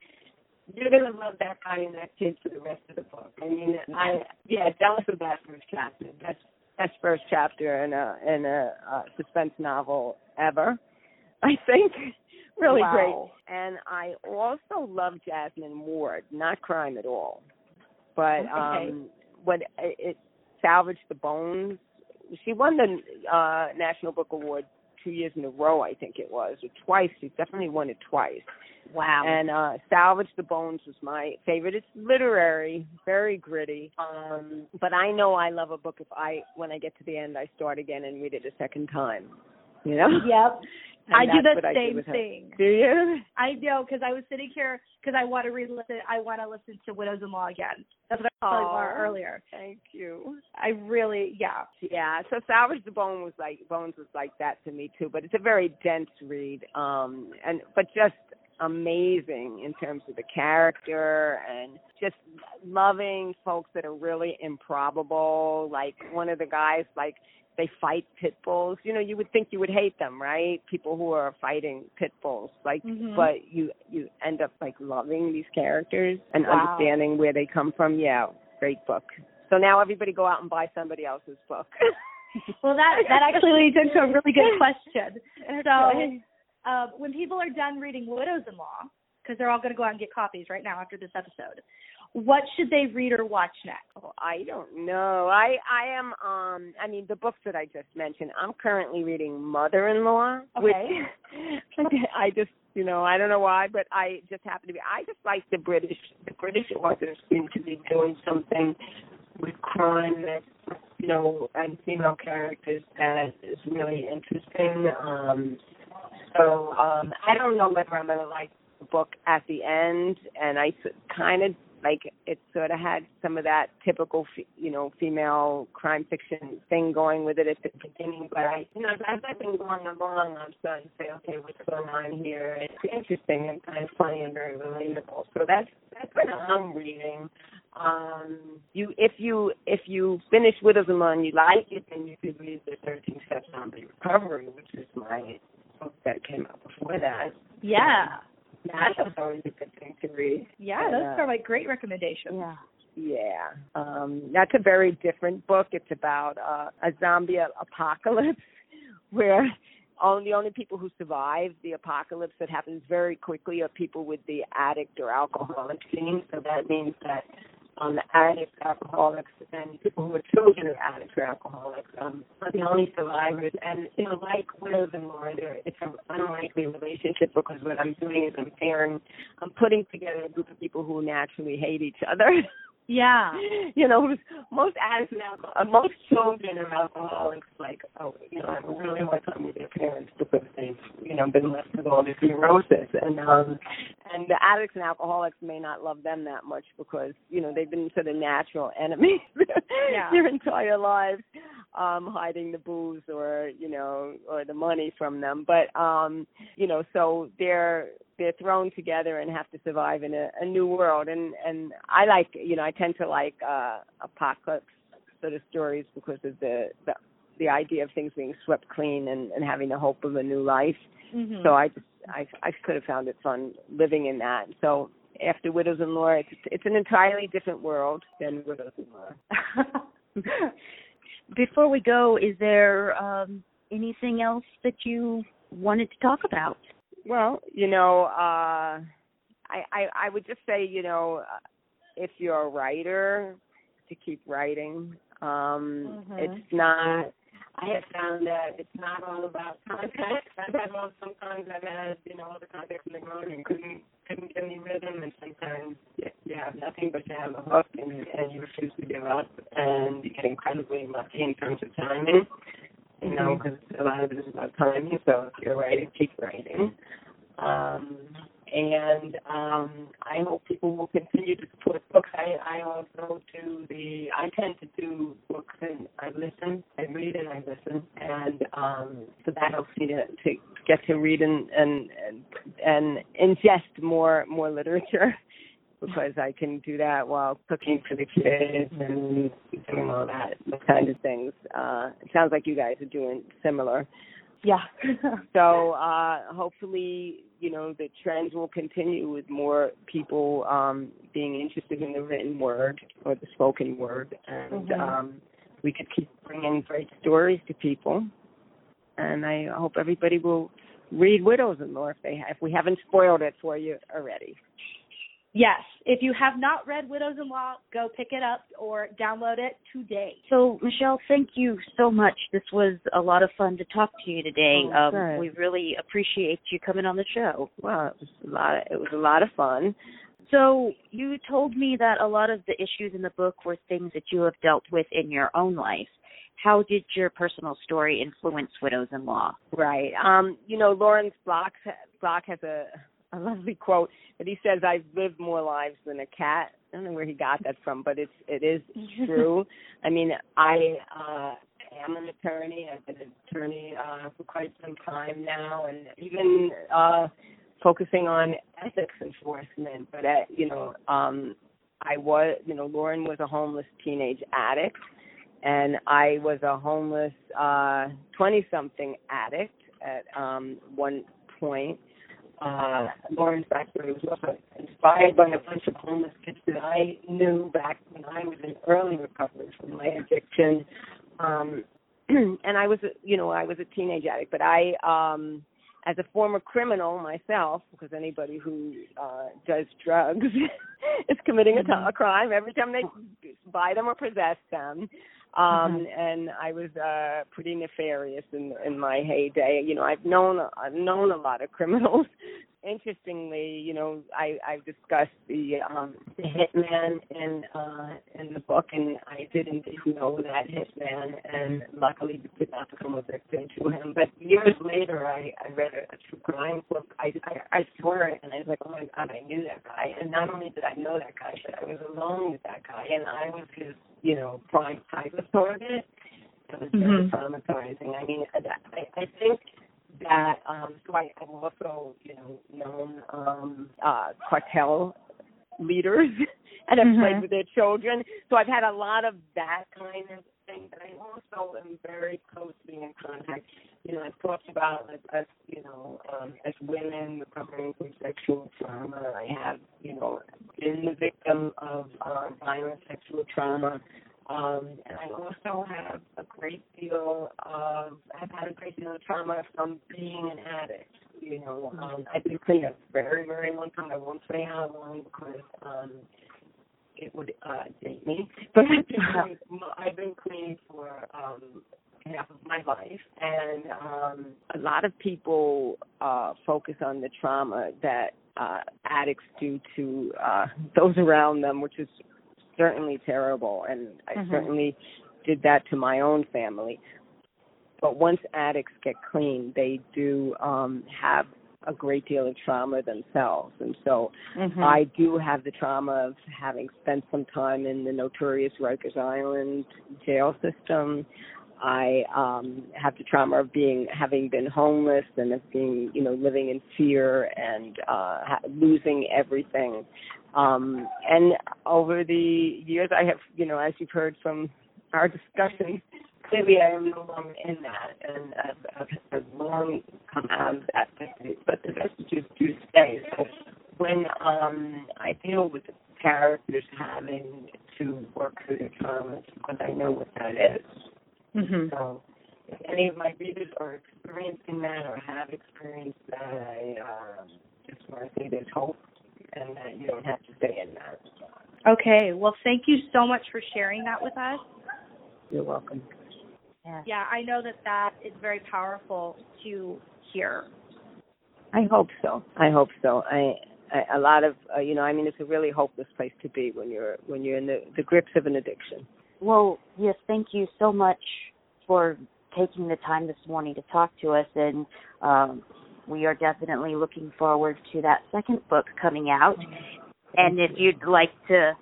You're gonna love that guy and that kid for the rest of the book. I mean, I yeah, that was the best first chapter. That's best first chapter in a in a uh, suspense novel ever. I think *laughs* really Wow. great. And I also love Jesmyn Ward, not crime at all, but Okay. um, when it, it salvaged the bones. She won the uh National Book Award two years in a row, I think it was, or twice. She definitely won it twice. Wow. And uh Salvage the Bones was my favorite. It's literary, very gritty. Um but I know I love a book if I when I get to the end I start again and read it a second time. You know? Yep. *laughs* And I do the what I did same her. thing. Do you? I know because I was sitting here because I want to read. Listen, I want to listen to Widows in Law again. That's what I was telling Laura earlier. Thank you. I really, yeah. Yeah, so Salvage the Bone was like Bones was like that to me too, but it's a very dense read. Um and but just amazing in terms of the character and just loving folks that are really improbable. Like one of the guys like they fight pit bulls. You know, you would think you would hate them, right? People who are fighting pit bulls. Like Mhm. but you you end up like loving these characters and Wow. understanding where they come from. Yeah, great book. So now everybody go out and buy somebody else's book. *laughs* Well, that that actually leads into a really good question. *laughs* So, uh, when people are done reading Widows in Law, because they're all going to go out and get copies right now after this episode, what should they read or watch next? Oh, I don't know. I I am um I mean the books that I just mentioned. I'm currently reading Mother-in-Law, Okay. which *laughs* I just you know I don't know why, but I just happen to be. I just like the British the British authors seem to be doing something with crime that you know and female characters that is really interesting. Um so um I don't know whether I'm gonna like the book at the end, and I kind of like it sort of had some of that typical you know female crime fiction thing going with it at the beginning but i you know as i've been going along i'm starting to say okay what's going on here? It's interesting and kind of funny and very relatable. So that's that's what i'm reading. Um you if you if you finish widows and you like it then you could read the thirteen steps on the recovery which is my book that came out before that. Yeah. That's always a good thing to read Yeah, those Yeah. are like great recommendations. yeah. yeah. Um that's a very different book. It's about uh, a zombie apocalypse *laughs* where only the only people who survive the apocalypse that happens very quickly are people with the addict or alcoholic gene. So that means that um addicts, alcoholics and people who are children of addicts or alcoholics um are the only survivors and you know, like widows and there it's an unlikely relationship because what I'm doing is I'm pairing I'm putting together a group of people who naturally hate each other. *laughs* Yeah. *laughs* you know, most addicts and alcohol, uh, most children are alcoholics. Like, oh, you know, have a really hard time with their parents because they've, you know, been left with all this neurosis, and um, and the addicts and alcoholics may not love them that much because you know they've been sort of natural enemies *laughs* Yeah. their entire lives, um, hiding the booze or you know or the money from them. But um, you know, so they're they're thrown together and have to survive in a, a new world and and I like you know I tend to like uh apocalypse sort of stories because of the the the idea of things being swept clean and and having the hope of a new life Mm-hmm. so I just I I could have found it fun living in that so after Widows and Law it's it's an entirely different world than Widows and Law *laughs* Before we go, is there um, anything else that you wanted to talk about? Well, you know, uh I I I would just say, you know, uh, if you're a writer, to keep writing. Um Mhm. it's not I have found that it's not all about context. I've had well sometimes I've had, you know, all the context in the world and couldn't couldn't get any rhythm and sometimes you, you have nothing but you have a hook and and you refuse to give up and you get incredibly lucky in terms of timing. You know, because a lot of it is about timing. So if you're writing, keep writing. Um, and um, I hope people will continue to support books. I, I also do the. I tend to do books and I listen. I read and I listen, and um, so that helps me to, to get to read and and and, ingest more more literature. *laughs* Because I can do that while cooking for the kids and doing all that, kind of things. Uh, it sounds like you guys are doing similar. Yeah. so *laughs* uh, hopefully, you know, the trends will continue with more people um, being interested in the written word or the spoken word, and Mhm. um, we could keep bringing great stories to people. And I hope everybody will read Widows-in-Law if they if we haven't spoiled it for you already. Yes. If you have not read Widows in Law, go pick it up or download it today. So, Michele, thank you so much. This was a lot of fun to talk to you today. Oh, um, we really appreciate you coming on the show. Well, it was a lot. Of, it was a lot of fun. So, you told me that a lot of the issues in the book were things that you have dealt with in your own life. How did your personal story influence Widows in Law? Right. Um, you know, Lawrence Block Block has a a lovely quote that he says, "I've lived more lives than a cat." I don't know where he got that from, but it's it is true. *laughs* I mean, I uh am an attorney. I've been an attorney uh for quite some time now and even uh focusing on ethics enforcement, but uh, you know, um I was, you know, Lauren was a homeless teenage addict and I was a homeless uh 20 something addict at um one point uh Lauren's backstory was also inspired by a bunch of homeless kids that I knew back when I was in early recovery from my addiction. Um *clears throat* and I was a you know, I was a teenage addict, but I um as a former criminal myself, because anybody who uh does drugs *laughs* is committing a, t- a crime every time they buy them or possess them. Um and I was uh pretty nefarious in in my heyday. You know, I've known I've known a lot of criminals. Interestingly, you know, I I've discussed the um the hitman in uh in the book and I didn't know that hitman and luckily did not become a victim to him. But years later I, I read a, a true crime book. I, I I saw it and I was like, Oh my god, I knew that guy and not only did I know that guy, but I was alone with that guy and I was his, you know, prime type of target. It was very Mhm. traumatizing. I mean, I, I think that um so I, I've also, you know, known um uh cartel leaders *laughs* and have Mhm. played with their children. So I've had a lot of that kind of thing. But I also am very closely in contact. You know, I've talked about like us, you know, um, as women recovering from sexual trauma. I have, you know, been the victim of uh, violent sexual trauma. Um, and I also have great deal of, I've had a great deal of trauma from being an addict. You know, um, I've been clean a very, very long time. I won't say how long because um, it would uh, date me. *laughs* But *laughs* I've been, clean, I've been clean for um, half of my life, and um, a lot of people uh, focus on the trauma that uh, addicts do to uh, those around them, which is certainly terrible, and I Mhm. certainly did that to my own family. But once addicts get clean, they do um, have a great deal of trauma themselves, and so Mhm. I do have the trauma of having spent some time in the notorious Rikers Island jail system. I um have the trauma of being having been homeless and of being, you know, living in fear and uh ha- losing everything. Um and over the years I have, you know, as you've heard from our discussion, clearly I am no longer in that and I've, I've, I've long come out of that but the, vestiges do stay. So when um I deal with the characters having to work through their traumas because I know what that is. Mhm. So if any of my readers are experiencing that or have experienced that, I um, just want to say there's hope and that you don't have to stay in that. Okay. Well, thank you so much for sharing that with us. You're welcome. Yeah, I know that that is very powerful to hear. I hope so. I hope so. I, I a lot of uh, you know, I mean, it's a really hopeless place to be when you're when you're in the the grips of an addiction. Well, yes, thank you so much for taking the time this morning to talk to us. And um, we are definitely looking forward to that second book coming out. And if you'd like to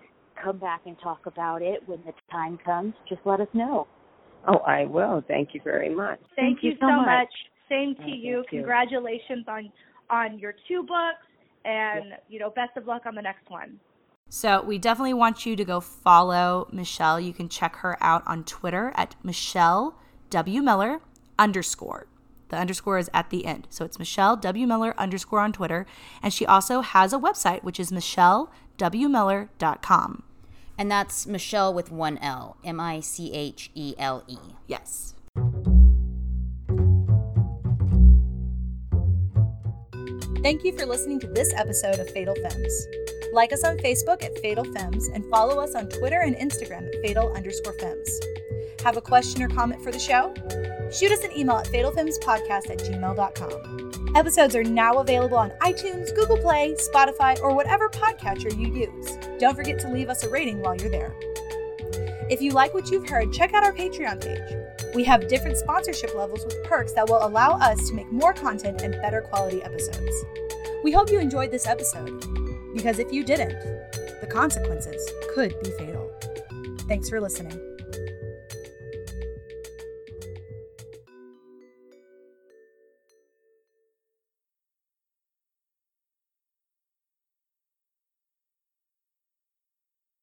come back and talk about it when the time comes, just let us know. Oh, I will. Thank you very much. Thank, Thank you you so so much. much. Same oh, to Oh, you. thank you. Congratulations on on your two books and you know, best of luck on the next one. So we definitely want you to go follow Michele. You can check her out on Twitter at Michele W Miller underscore. The underscore is at the end. So it's Michele W Miller underscore on Twitter. And she also has a website, which is michelewmiller.com. And that's Michele with one L, M I C H E L E. Yes. Thank you for listening to this episode of Fatal Femmes. Like us on Facebook at Fatal Femmes and follow us on Twitter and Instagram at fatal underscore femmes. Have a question or comment for the show? Shoot us an email at fatalfemmespodcast at gmail.com. Episodes are now available on iTunes, Google Play, Spotify, or whatever podcatcher you use. Don't forget to leave us a rating while you're there. If you like what you've heard, check out our Patreon page. We have different sponsorship levels with perks that will allow us to make more content and better quality episodes. We hope you enjoyed this episode, because if you didn't, the consequences could be fatal. Thanks for listening.